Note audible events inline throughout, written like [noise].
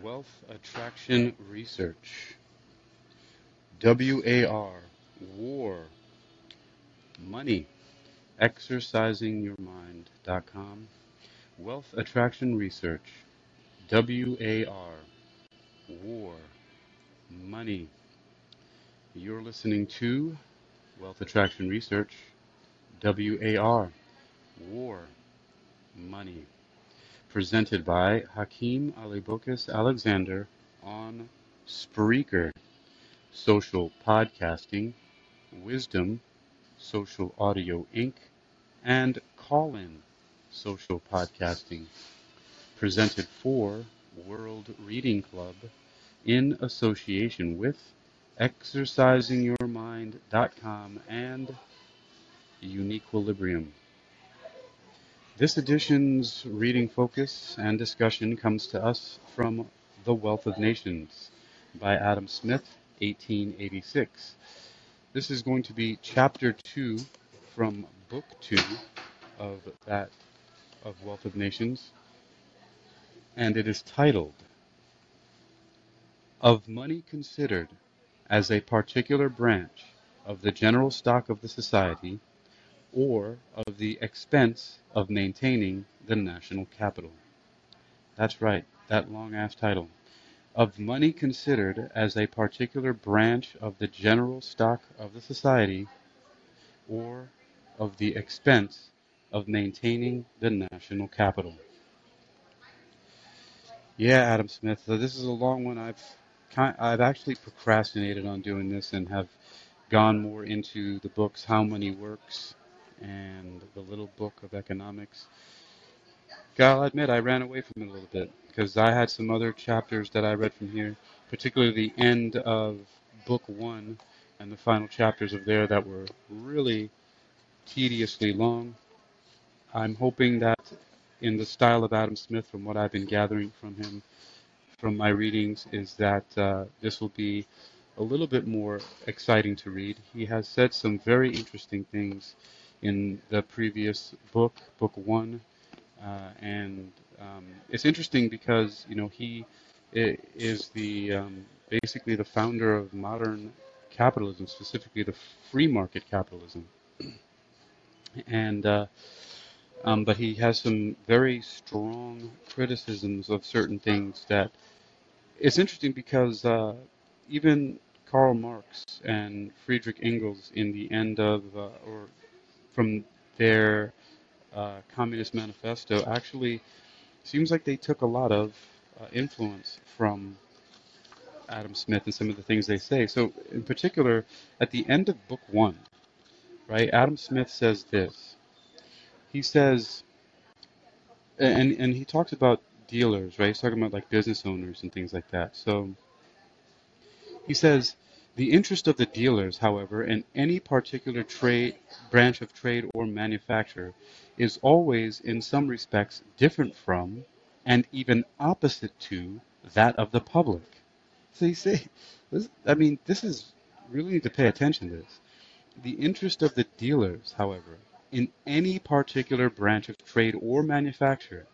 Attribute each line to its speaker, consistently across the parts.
Speaker 1: Wealth Attraction Research. WAR. War. Money. ExercisingYourMind.com. Wealth Attraction Research. WAR. War. Money. You're listening to Wealth Attraction Research. WAR. War. Money presented by Hakeem Alibokis Alexander on Spreaker, Social Podcasting, Wisdom, Social Audio Inc., and Callin Social Podcasting, presented for World Reading Club in association with ExercisingYourMind.com and Uniquilibrium. This edition's reading focus and discussion comes to us from The Wealth of Nations by Adam Smith, 1886. This is going to be chapter 2 from book 2 of that of Wealth of Nations and it is titled Of Money Considered as a Particular Branch of the General Stock of the Society or of the expense of maintaining the national capital. That's right, that long ass title. Of money considered as a particular branch of the general stock of the society, or of the expense of maintaining the national capital. Yeah, Adam Smith. So this is a long one. I've I've actually procrastinated on doing this and have gone more into the books How Money Works and the little book of economics. I'll admit I ran away from it a little bit because I had some other chapters that I read from here, particularly the end of book one and the final chapters of there that were really tediously long. I'm hoping that in the style of Adam Smith, from what I've been gathering from him, from my readings, is that uh, this will be a little bit more exciting to read. He has said some very interesting things in the previous book, book one, uh, and um, it's interesting because you know he is the um, basically the founder of modern capitalism, specifically the free market capitalism, and uh, um, but he has some very strong criticisms of certain things that it's interesting because uh, even Karl Marx and Friedrich Engels in the end of uh, or from their uh, Communist Manifesto actually seems like they took a lot of uh, influence from Adam Smith and some of the things they say. So, in particular, at the end of book one, right, Adam Smith says this. He says, and, and he talks about dealers, right? He's talking about like business owners and things like that. So, he says, the interest of the dealers, however, in any particular trade, branch of trade or manufacture is always, in some respects, different from, and even opposite to, that of the public. So you say, this, I mean, this is really need to pay attention to this. The interest of the dealers, however, in any particular branch of trade or manufacture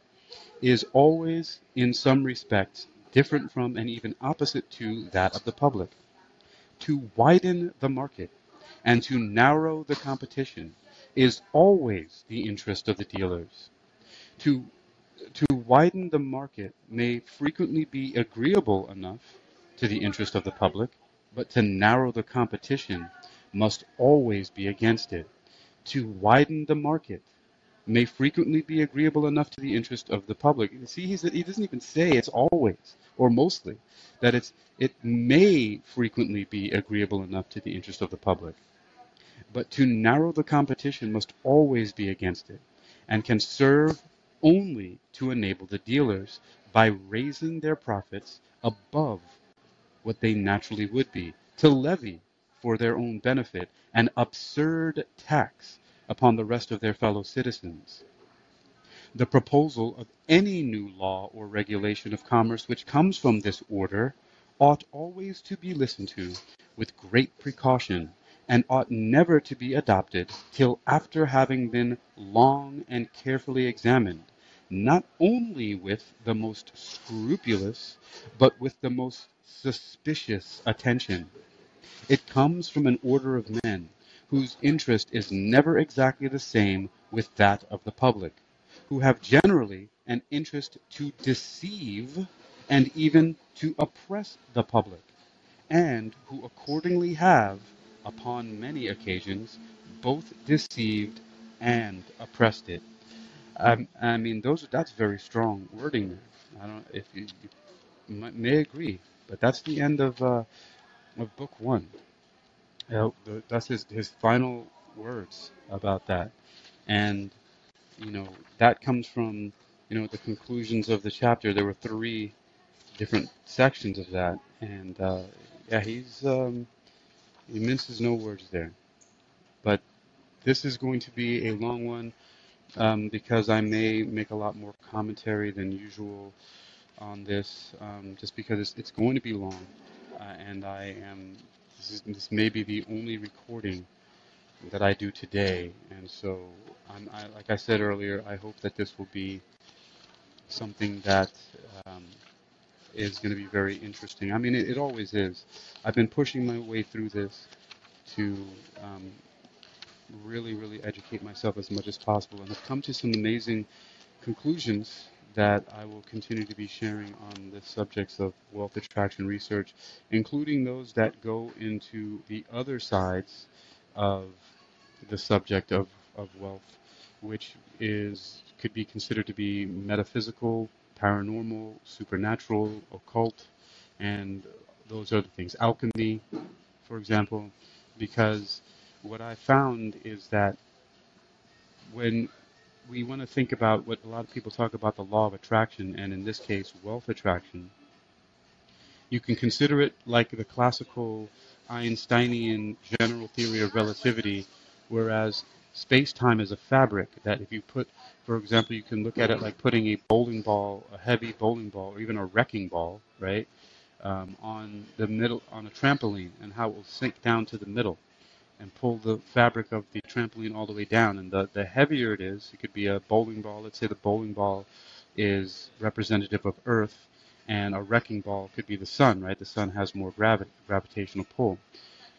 Speaker 1: is always, in some respects, different from and even opposite to that of the public to widen the market and to narrow the competition is always the interest of the dealers. To, to widen the market may frequently be agreeable enough to the interest of the public, but to narrow the competition must always be against it. To widen the market may frequently be agreeable enough to the interest of the public. See, he doesn't even say it's always or mostly that it's it may frequently be agreeable enough to the interest of the public. But to narrow the competition must always be against it, and can serve only to enable the dealers, by raising their profits above what they naturally would be, to levy for their own benefit an absurd tax upon the rest of their fellow citizens. The proposal of any new law or regulation of commerce which comes from this order ought always to be listened to with great precaution, and ought never to be adopted till after having been long and carefully examined, not only with the most scrupulous, but with the most suspicious attention. It comes from an order of men whose interest is never exactly the same with that of the public, who have generally an interest to deceive and even to oppress the public, and who accordingly have, upon many occasions, both deceived and oppressed it. Um, I mean, those that's very strong wording. I don't if you, you may agree, but that's the end of uh, of book one. That's his his final words about that, and you know that comes from you know the conclusions of the chapter. There were three different sections of that, and uh, yeah, he's um, he minces no words there. But this is going to be a long one um, because I may make a lot more commentary than usual on this, um, just because it's, it's, going to be long, uh, and I am this, is, this may be the only recording that I do today, and so I'm, I, like I said earlier, I hope that this will be something that um, is going to be very interesting. I mean, it, it, always is. I've been pushing my way through this to um, really, really educate myself as much as possible and I've come to some amazing conclusions that I will continue to be sharing on the subjects of wealth attraction research, including those that go into the other sides of the subject of, of wealth, which is could be considered to be metaphysical, paranormal, supernatural, occult, and those other things. Alchemy, for example, because what I found is that when we want to think about what a lot of people talk about the law of attraction, and in this case, wealth attraction, you can consider it like the classical Einsteinian general theory of relativity, whereas space time is a fabric that if you put, for example, you can look at it like putting a bowling ball, a heavy bowling ball, or even a wrecking ball, right, um, on the middle, on a trampoline, and how it will sink down to the middle and pull the fabric of the trampoline all the way down. And the, the heavier it is, it could be a bowling ball. Let's say the bowling ball is representative of Earth, and a wrecking ball could be the sun, right? The sun has more gravi- gravitational pull.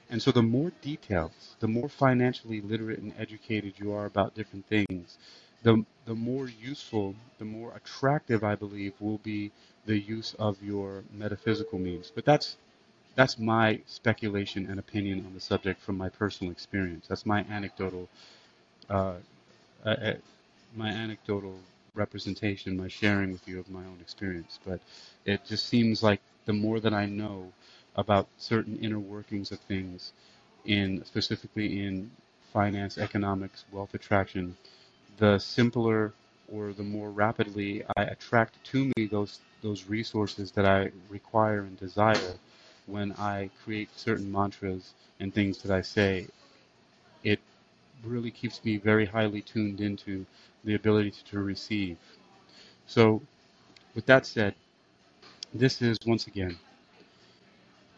Speaker 1: And so the more details, the more financially literate and educated you are about different things, the, the more useful, the more attractive, I believe, will be the use of your metaphysical means. But that's that's my speculation and opinion on the subject from my personal experience. That's my anecdotal, uh, uh, uh, my anecdotal representation, my sharing with you of my own experience. But it just seems like the more that I know about certain inner workings of things, in specifically in finance, economics, wealth attraction, the simpler or the more rapidly I attract to me those those resources that I require and desire when I create certain mantras and things that I say, it really keeps me very highly tuned into the ability to receive. So, with that said, this is once again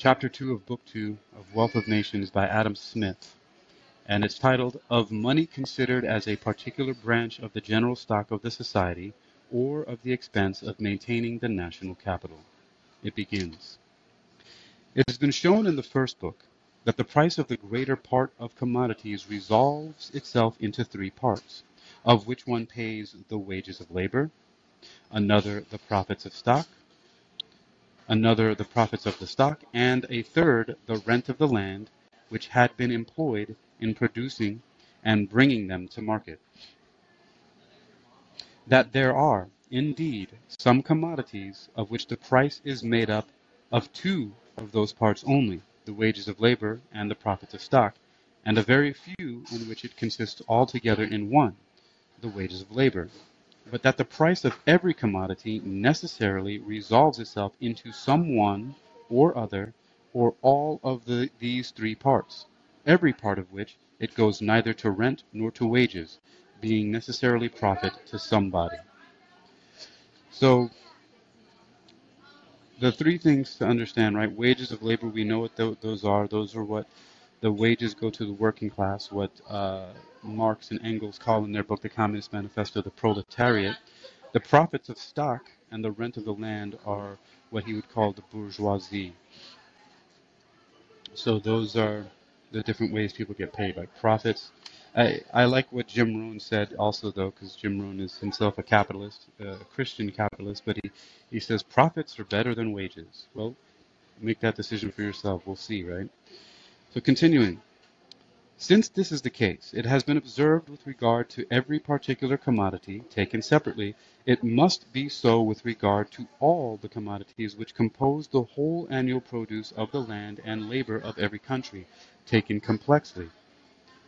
Speaker 1: chapter 2 of book 2 of Wealth of Nations by Adam Smith, and it's titled Of Money Considered as a Particular Branch of the General Stock of the Society or of the Expense of Maintaining the National Capital. It begins. It has been shown in the first book that the price of the greater part of commodities resolves itself into three parts, of which one pays the wages of labor, another the profits of stock, another the profits of the stock, and a third the rent of the land which had been employed in producing and bringing them to market. That there are, indeed, some commodities of which the price is made up of two of those parts only, the wages of labor and the profits of stock, and a very few in which it consists altogether in one, the wages of labor. But that the price of every commodity necessarily resolves itself into some one or other or all of the, these three parts, every part of which it goes neither to rent nor to wages, being necessarily profit to somebody. So the three things to understand, right? Wages of labor, we know what th- those are. Those are what the wages go to the working class, what uh, Marx and Engels call in their book, The Communist Manifesto, the proletariat. The profits of stock and the rent of the land are what he would call the bourgeoisie. So those are the different ways people get paid, like profits. I, I like what Jim Rohn said also, though, because Jim Rohn is himself a capitalist, uh, a Christian capitalist, but he, he says profits are better than wages. Well, make that decision for yourself. We'll see, right? So continuing. Since this is the case, it has been observed with regard to every particular commodity, taken separately, it must be so with regard to all the commodities which compose the whole annual produce of the land and labor of every country, taken complexly.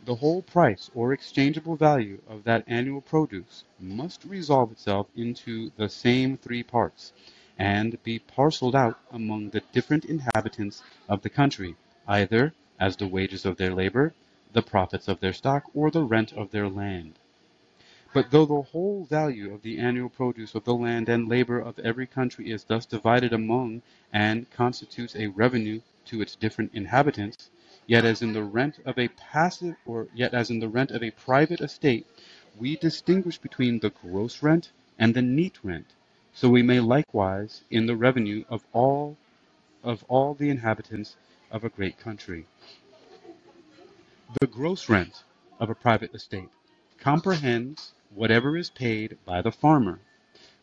Speaker 1: The whole price or exchangeable value of that annual produce must resolve itself into the same three parts, and be parcelled out among the different inhabitants of the country, either as the wages of their labor, the profits of their stock, or the rent of their land. But though the whole value of the annual produce of the land and labor of every country is thus divided among and constitutes a revenue to its different inhabitants, yet as in the rent of a passive or yet as in the rent of a private estate, we distinguish between the gross rent and the neat rent, so we may likewise in the revenue of all of all the inhabitants of a great country. The gross rent of a private estate comprehends whatever is paid by the farmer.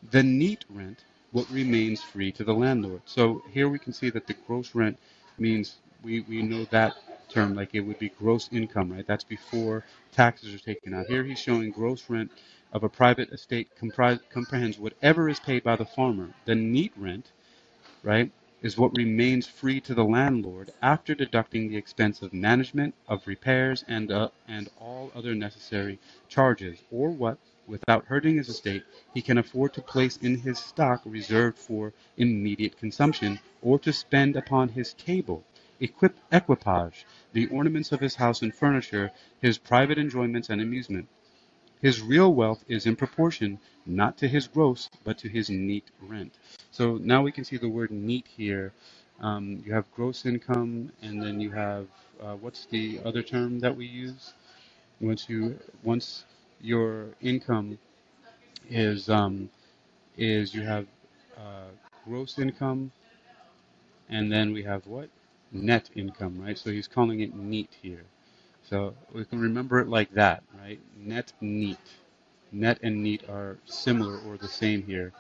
Speaker 1: The neat rent, what remains free to the landlord. So here we can see that the gross rent means we, we know that term like it would be gross income, right? That's before taxes are taken out. Here he's showing gross rent of a private estate compri- comprehends whatever is paid by the farmer. The neat rent, right, is what remains free to the landlord after deducting the expense of management, of repairs, and, uh, and all other necessary charges, or what, without hurting his estate, he can afford to place in his stock reserved for immediate consumption, or to spend upon his table, equip, equipage, the ornaments of his house and furniture, his private enjoyments and amusement. His real wealth is in proportion not to his gross, but to his neat rent. So now we can see the word neat here. Um, you have gross income, and then you have uh, what's the other term that we use? Once you once your income is um, is you have uh, gross income, and then we have what net income, right? So he's calling it neat here. So we can remember it like that, right? Net neat. Net and neat are similar or the same here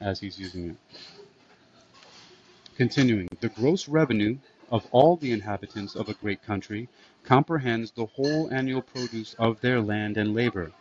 Speaker 1: as he's using it. Continuing, the gross revenue of all the inhabitants of a great country comprehends the whole annual produce of their land and labor.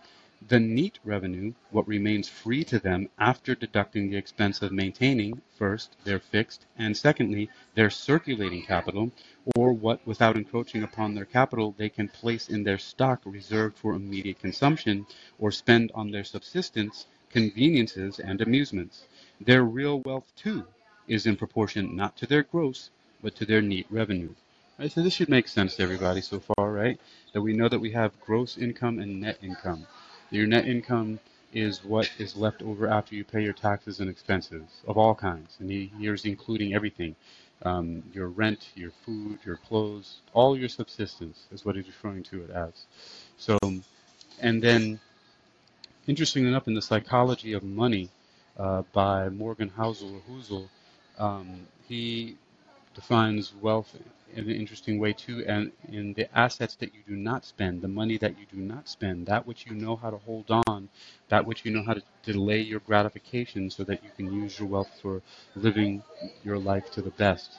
Speaker 1: The neat revenue, what remains free to them after deducting the expense of maintaining, first, their fixed, and secondly, their circulating capital, or what without encroaching upon their capital they can place in their stock reserved for immediate consumption, or spend on their subsistence, conveniences, and amusements. Their real wealth, too, is in proportion not to their gross, but to their neat revenue. Right, so this should make sense to everybody so far, right? That we know that we have gross income and net income. Your net income is what is left over after you pay your taxes and expenses of all kinds. And he, here's including everything. Um, your rent, your food, your clothes, all your subsistence is what he's referring to it as. So, and then, interestingly enough, in the psychology of money uh, by Morgan Housel or Housel, um, he defines wealth an interesting way too, and in the assets that you do not spend, the money that you do not spend, that which you know how to hold on, that which you know how to delay your gratification so that you can use your wealth for living your life to the best.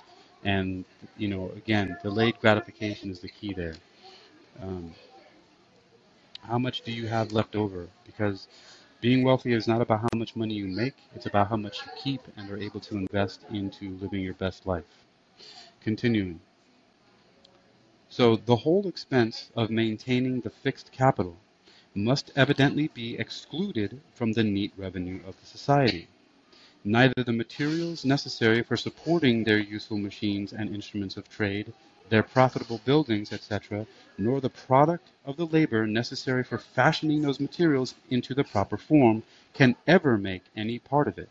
Speaker 1: And, you know, again, delayed gratification is the key there. Um, how much do you have left over? Because being wealthy is not about how much money you make, it's about how much you keep and are able to invest into living your best life. Continuing. So the whole expense of maintaining the fixed capital must evidently be excluded from the neat revenue of the society. Neither the materials necessary for supporting their useful machines and instruments of trade, their profitable buildings, etc., nor the product of the labor necessary for fashioning those materials into the proper form can ever make any part of it.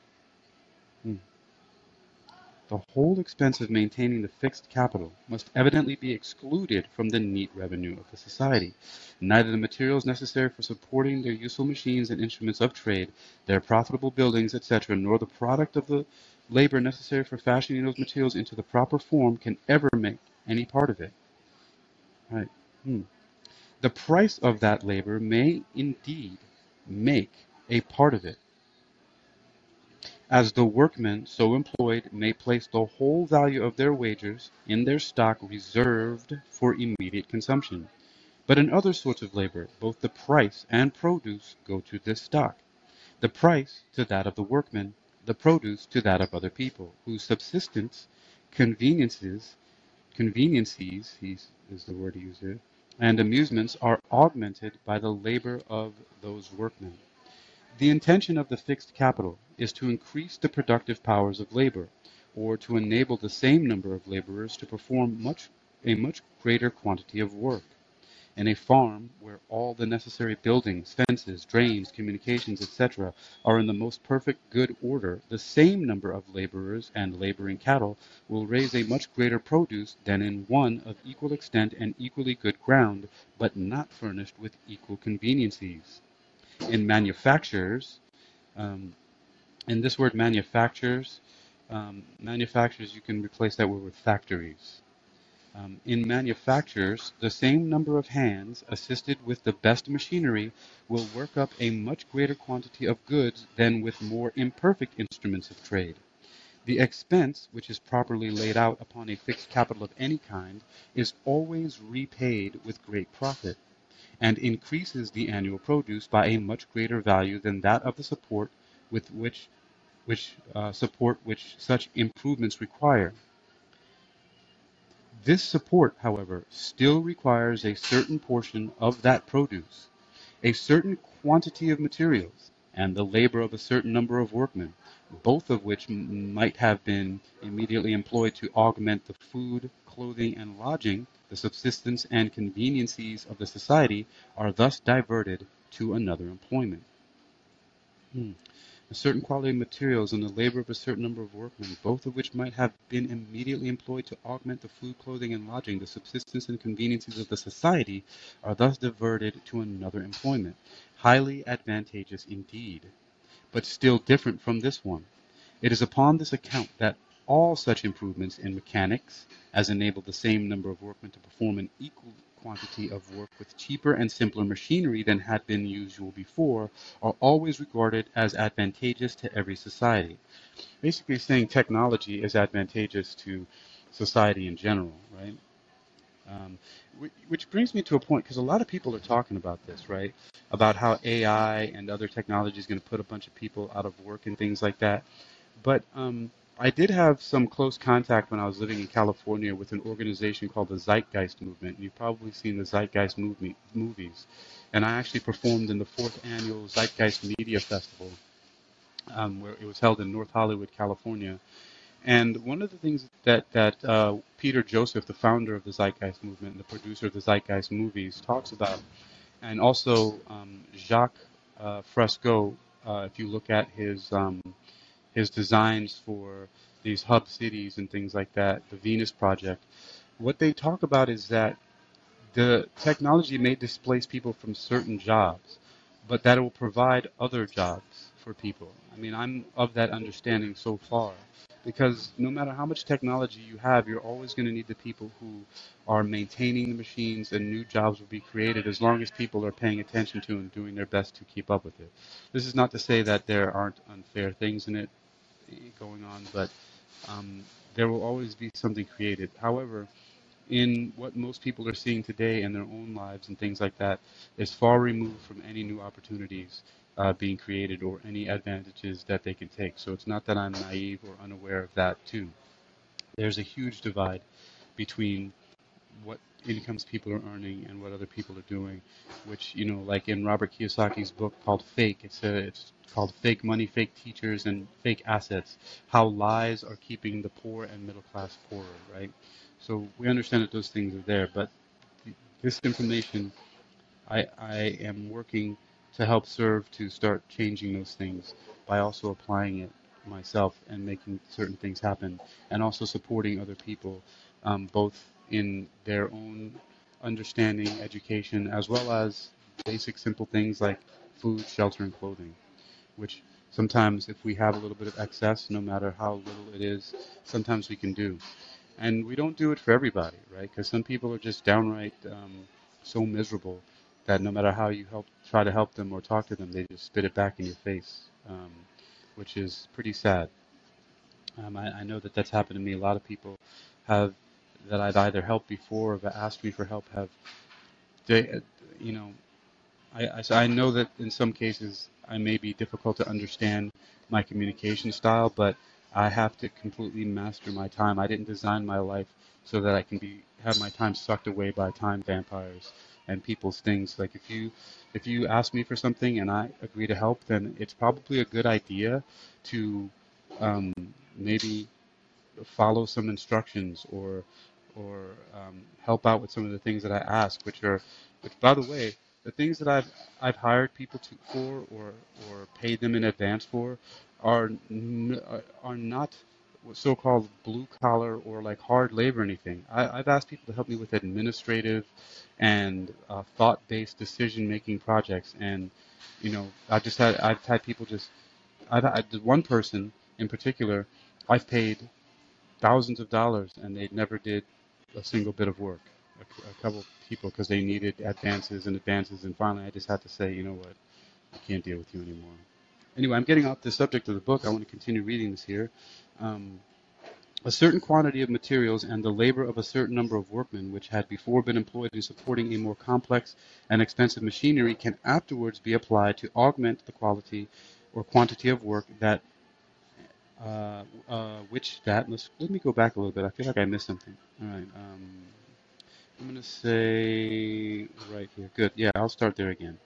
Speaker 1: The whole expense of maintaining the fixed capital must evidently be excluded from the neat revenue of the society. Neither the materials necessary for supporting their useful machines and instruments of trade, their profitable buildings, etc., nor the product of the labor necessary for fashioning those materials into the proper form can ever make any part of it. Hmm. The price of that labor may indeed make a part of it, as the workmen so employed may place the whole value of their wages in their stock reserved for immediate consumption. But in other sorts of labor, both the price and produce go to this stock, the price to that of the workmen, the produce to that of other people, whose subsistence, conveniences, conveniencies, is the word he used here, and amusements are augmented by the labor of those workmen. The intention of the fixed capital is to increase the productive powers of labor, or to enable the same number of laborers to perform much, a much greater quantity of work. In a farm where all the necessary buildings, fences, drains, communications, etc., are in the most perfect good order, the same number of laborers and laboring cattle will raise a much greater produce than in one of equal extent and equally good ground, but not furnished with equal conveniencies in manufacturers, um, and this word manufacturers, um, manufacturers, you can replace that word with factories. Um, in manufacturers, the same number of hands, assisted with the best machinery, will work up a much greater quantity of goods than with more imperfect instruments of trade. The expense, which is properly laid out upon a fixed capital of any kind, is always repaid with great profit and increases the annual produce by a much greater value than that of the support with which which uh, support which such improvements require. This support, however, still requires a certain portion of that produce, a certain quantity of materials, and the labor of a certain number of workmen, both of which might have been immediately employed to augment the food, clothing, and lodging the subsistence and conveniencies of the society are thus diverted to another employment. Hmm. A certain quality of materials and the labor of a certain number of workmen, both of which might have been immediately employed to augment the food, clothing, and lodging, the subsistence and conveniences of the society, are thus diverted to another employment, highly advantageous indeed, but still different from this one. It is upon this account that all such improvements in mechanics as enable the same number of workmen to perform an equal quantity of work with cheaper and simpler machinery than had been usual before are always regarded as advantageous to every society. Basically saying technology is advantageous to society in general, right? Um, which brings me to a point because a lot of people are talking about this, right? About how AI and other technology is going to put a bunch of people out of work and things like that. But um, I did have some close contact when I was living in California with an organization called the Zeitgeist Movement. You've probably seen the Zeitgeist movie, movies. And I actually performed in the fourth annual Zeitgeist Media Festival, um, where it was held in North Hollywood, California. And one of the things that, that uh, Peter Joseph, the founder of the Zeitgeist Movement and the producer of the Zeitgeist movies, talks about, and also um, Jacques uh, Fresco, uh, if you look at his um, his designs for these hub cities and things like that, the Venus Project, what they talk about is that the technology may displace people from certain jobs, but that it will provide other jobs for people. I mean, I'm of that understanding so far. Because no matter how much technology you have, you're always going to need the people who are maintaining the machines and new jobs will be created as long as people are paying attention to and doing their best to keep up with it. This is not to say that there aren't unfair things in it going on, but um, there will always be something created. However, in what most people are seeing today in their own lives and things like that is far removed from any new opportunities uh, being created or any advantages that they can take. So it's not that I'm naive or unaware of that too. There's a huge divide between what incomes people are earning and what other people are doing, which you know, like in Robert Kiyosaki's book called Fake, it's a, it's called Fake Money, Fake Teachers, and Fake Assets: How Lies Are Keeping the Poor and Middle Class Poorer. Right. So we understand that those things are there, but this information, I I am working to help serve to start changing those things by also applying it myself and making certain things happen, and also supporting other people, um, both in their own understanding, education, as well as basic simple things like food, shelter, and clothing, which sometimes if we have a little bit of excess, no matter how little it is, sometimes we can do. And we don't do it for everybody, right? Because some people are just downright um, so miserable that no matter how you help, try to help them or talk to them, they just spit it back in your face, um, which is pretty sad. Um, I, I know that that's happened to me. A lot of people have that I've either helped before or asked me for help have, they, you know, I, I, so I know that in some cases I may be difficult to understand my communication style, but I have to completely master my time. I didn't design my life so that I can be have my time sucked away by time vampires and people's things. Like if you if you ask me for something and I agree to help, then it's probably a good idea to um, maybe follow some instructions or or um, help out with some of the things that I ask, which are, which by the way, the things that I've I've hired people to for or or paid them in advance for are are not so-called blue collar or like hard labor or anything. I, have asked people to help me with administrative and uh, thought-based decision-making projects, and you know, I've just had I've had people just I've had one person in particular I've paid thousands of dollars and they never did a single bit of work. A, a couple people because they needed advances and advances, and finally I just had to say, you know what, I can't deal with you anymore. Anyway, I'm getting off the subject of the book. I want to continue reading this here. Um, a certain quantity of materials and the labor of a certain number of workmen, which had before been employed in supporting a more complex and expensive machinery, can afterwards be applied to augment the quality or quantity of work that uh, uh, which that let's let me go back a little bit. I feel like I missed something. All right. Um, I'm gonna say right here. Good. Yeah, I'll start there again.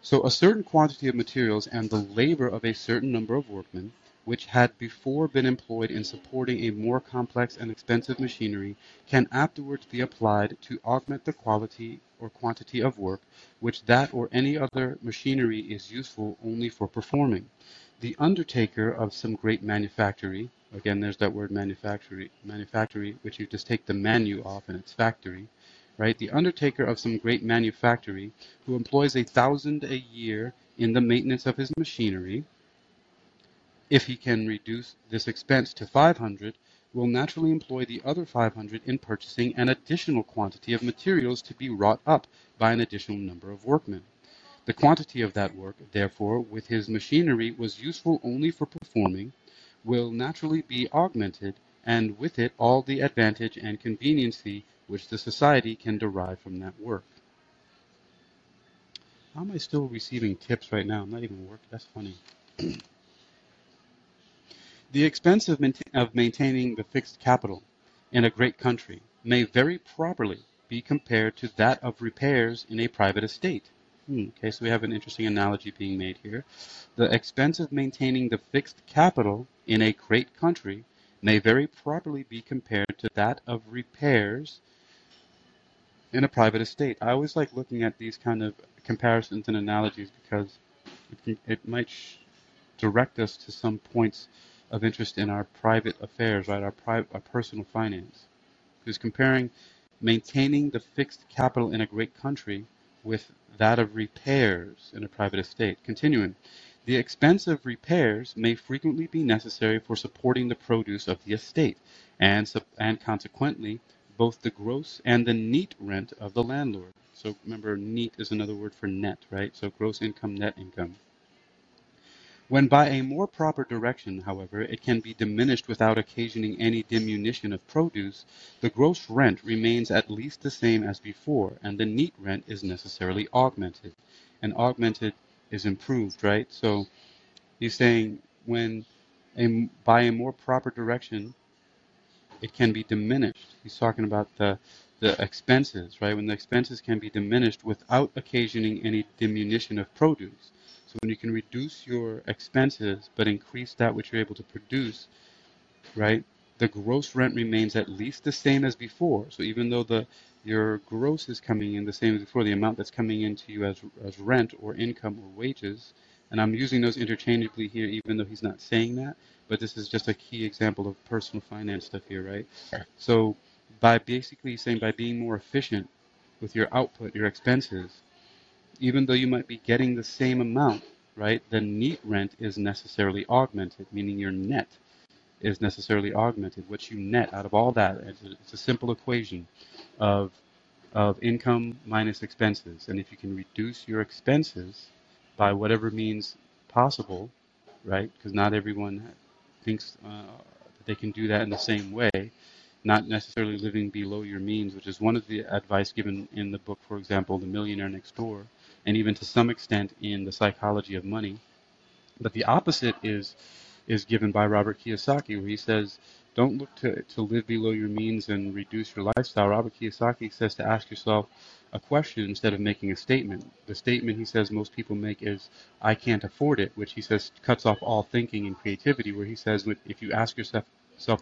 Speaker 1: So a certain quantity of materials and the labor of a certain number of workmen, which had before been employed in supporting a more complex and expensive machinery, can afterwards be applied to augment the quality or quantity of work which that or any other machinery is useful only for performing the undertaker of some great manufactory, again, there's that word manufactory, manufactory, which you just take the manu off and it's factory, right? The undertaker of some great manufactory who employs a thousand a year in the maintenance of his machinery, if he can reduce this expense to 500, will naturally employ the other 500 in purchasing an additional quantity of materials to be wrought up by an additional number of workmen. The quantity of that work, therefore, with his machinery was useful only for performing, will naturally be augmented, and with it all the advantage and conveniency which the society can derive from that work. How am I still receiving tips right now? I'm not even working. That's funny. [clears throat] the expense of, of maintaining the fixed capital in a great country may very properly be compared to that of repairs in a private estate okay, so we have an interesting analogy being made here. The expense of maintaining the fixed capital in a great country may very properly be compared to that of repairs in a private estate. I always like looking at these kind of comparisons and analogies because it, it might direct us to some points of interest in our private affairs, right? Our, pri- our personal finance. Because comparing maintaining the fixed capital in a great country with that of repairs in a private estate. Continuing, the expense of repairs may frequently be necessary for supporting the produce of the estate, and, and consequently, both the gross and the neat rent of the landlord. So remember, neat is another word for net, right? So gross income, net income. When by a more proper direction, however, it can be diminished without occasioning any diminution of produce, the gross rent remains at least the same as before, and the neat rent is necessarily augmented. And augmented is improved, right? So he's saying when a, by a more proper direction, it can be diminished. He's talking about the the expenses, right? When the expenses can be diminished without occasioning any diminution of produce. So when you can reduce your expenses but increase that which you're able to produce, right? The gross rent remains at least the same as before. So even though the your gross is coming in the same as before, the amount that's coming into you as as rent or income or wages, And I'm using those interchangeably here, even though he's not saying that. But this is just a key example of personal finance stuff here, right? So by basically saying by being more efficient with your output, your expenses, even though you might be getting the same amount, right, the neat rent is necessarily augmented, meaning your net is necessarily augmented. What you net out of all that, it's a, it's a simple equation of of income minus expenses. And if you can reduce your expenses by whatever means possible, right? Because not everyone thinks uh, that they can do that in the same way. Not necessarily living below your means, which is one of the advice given in the book, for example, The Millionaire Next Door, and even to some extent in The Psychology of Money. But the opposite is is given by Robert Kiyosaki, where he says, don't look to, to live below your means and reduce your lifestyle. Robert Kiyosaki says to ask yourself a question instead of making a statement. The statement he says most people make is, I can't afford it, which he says cuts off all thinking and creativity, where he says, if you ask yourself,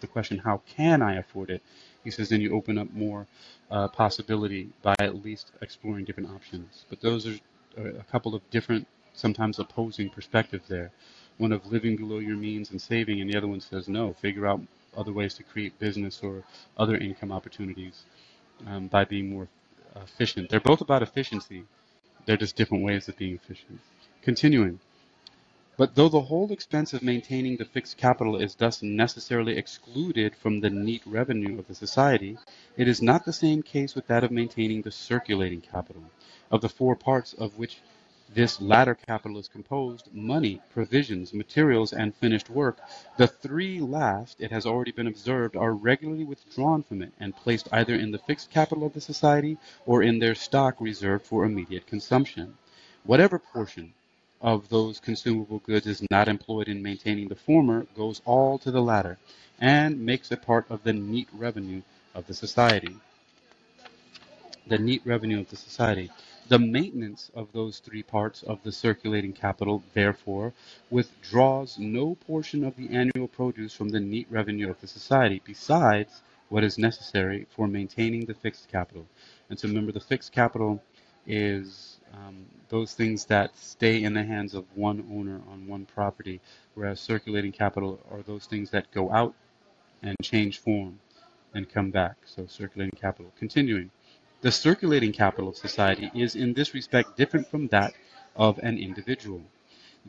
Speaker 1: the question, how can I afford it? He says then you open up more uh, possibility by at least exploring different options. But those are a couple of different, sometimes opposing perspectives there one of living below your means and saving, and the other one says no, figure out other ways to create business or other income opportunities um, by being more efficient. They're both about efficiency. They're just different ways of being efficient. Continuing. But though the whole expense of maintaining the fixed capital is thus necessarily excluded from the neat revenue of the society, it is not the same case with that of maintaining the circulating capital, of the four parts of which this latter capital is composed money, provisions, materials, and finished work. The three last, it has already been observed, are regularly withdrawn from it and placed either in the fixed capital of the society or in their stock reserved for immediate consumption. Whatever portion of those consumable goods is not employed in maintaining the former goes all to the latter and makes a part of the neat revenue of the society. The neat revenue of the society. The maintenance of those three parts of the circulating capital, therefore, withdraws no portion of the annual produce from the neat revenue of the society, besides what is necessary for maintaining the fixed capital. And so remember, the fixed capital is um, those things that stay in the hands of one owner on one property, whereas circulating capital are those things that go out and change form and come back. So circulating capital. Continuing. The circulating capital of society is in this respect different from that of an individual.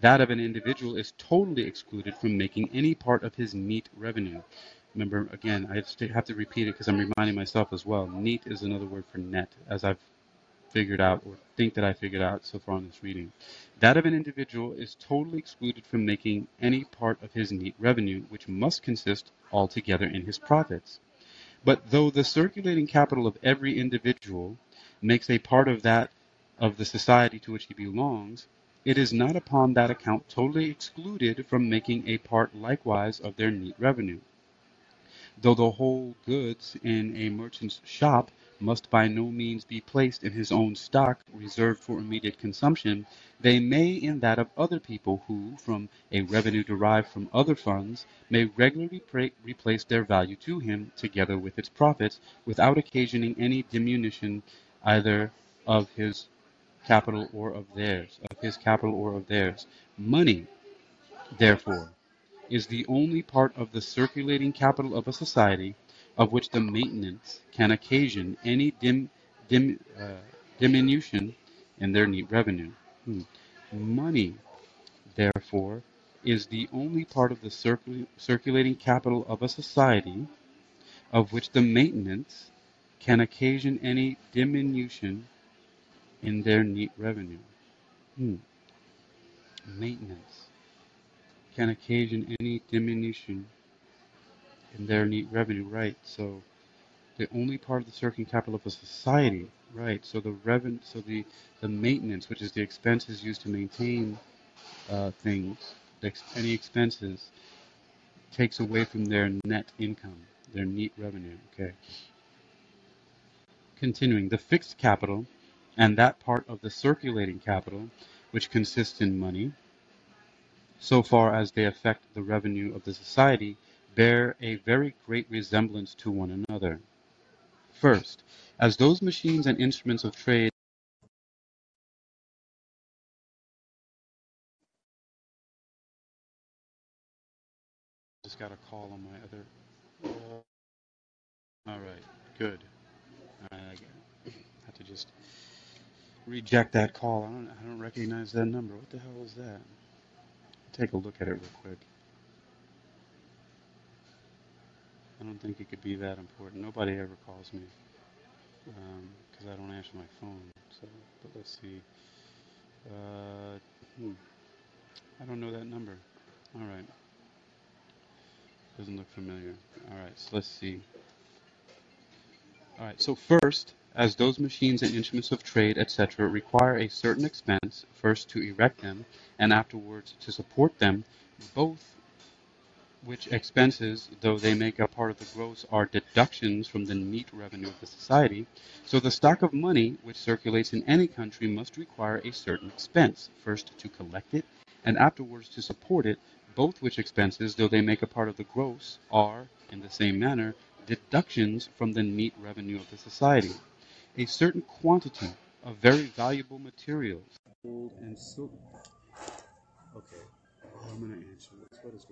Speaker 1: That of an individual is totally excluded from making any part of his neat revenue. Remember, again, I have to repeat it because I'm reminding myself as well. Neat is another word for net, as I've figured out or think that I figured out so far in this reading. That of an individual is totally excluded from making any part of his neat revenue, which must consist altogether in his profits. But though the circulating capital of every individual makes a part of that of the society to which he belongs, it is not upon that account totally excluded from making a part likewise of their neat revenue. Though the whole goods in a merchant's shop must by no means be placed in his own stock reserved for immediate consumption, they may in that of other people who, from a revenue derived from other funds, may regularly replace their value to him, together with its profits, without occasioning any diminution either of his capital or of theirs, of his capital or of theirs. Money, therefore, is the only part of the circulating capital of a society of which the maintenance can occasion any dim, dim, uh, diminution in their neat revenue. Hmm. Money, therefore, is the only part of the circul- circulating capital of a society of which the maintenance can occasion any diminution in their neat revenue. Hmm. Maintenance can occasion any diminution in their revenue, right? So the only part of the circulating capital of a society, right? So the revenue, so the the maintenance, which is the expenses used to maintain uh, things, ex- any expenses, takes away from their net income, their neat revenue. Okay. Continuing, the fixed capital and that part of the circulating capital, which consists in money, so far as they affect the revenue of the society, bear a very great resemblance to one another. First, as those machines and instruments of trade just got a call on my other all right good. I have to just reject that call. I don't, I don't recognize that number. What the hell is that? Take a look at it real quick. I don't think it could be that important. Nobody ever calls me because um, I don't answer my phone. So, but let's see. Uh, hmm. I don't know that number. All right. Doesn't look familiar. All right, so let's see. All right, so first, as those machines and instruments of trade, etc., require a certain expense, first to erect them, and afterwards to support them, both which expenses, though they make a part of the gross, are deductions from the neat revenue of the society, so the stock of money which circulates in any country must require a certain expense, first to collect it, and afterwards to support it, both which expenses, though they make a part of the gross, are, in the same manner, deductions from the neat revenue of the society. A certain quantity of very valuable materials, gold and silver. Okay, I'm going to answer this. What is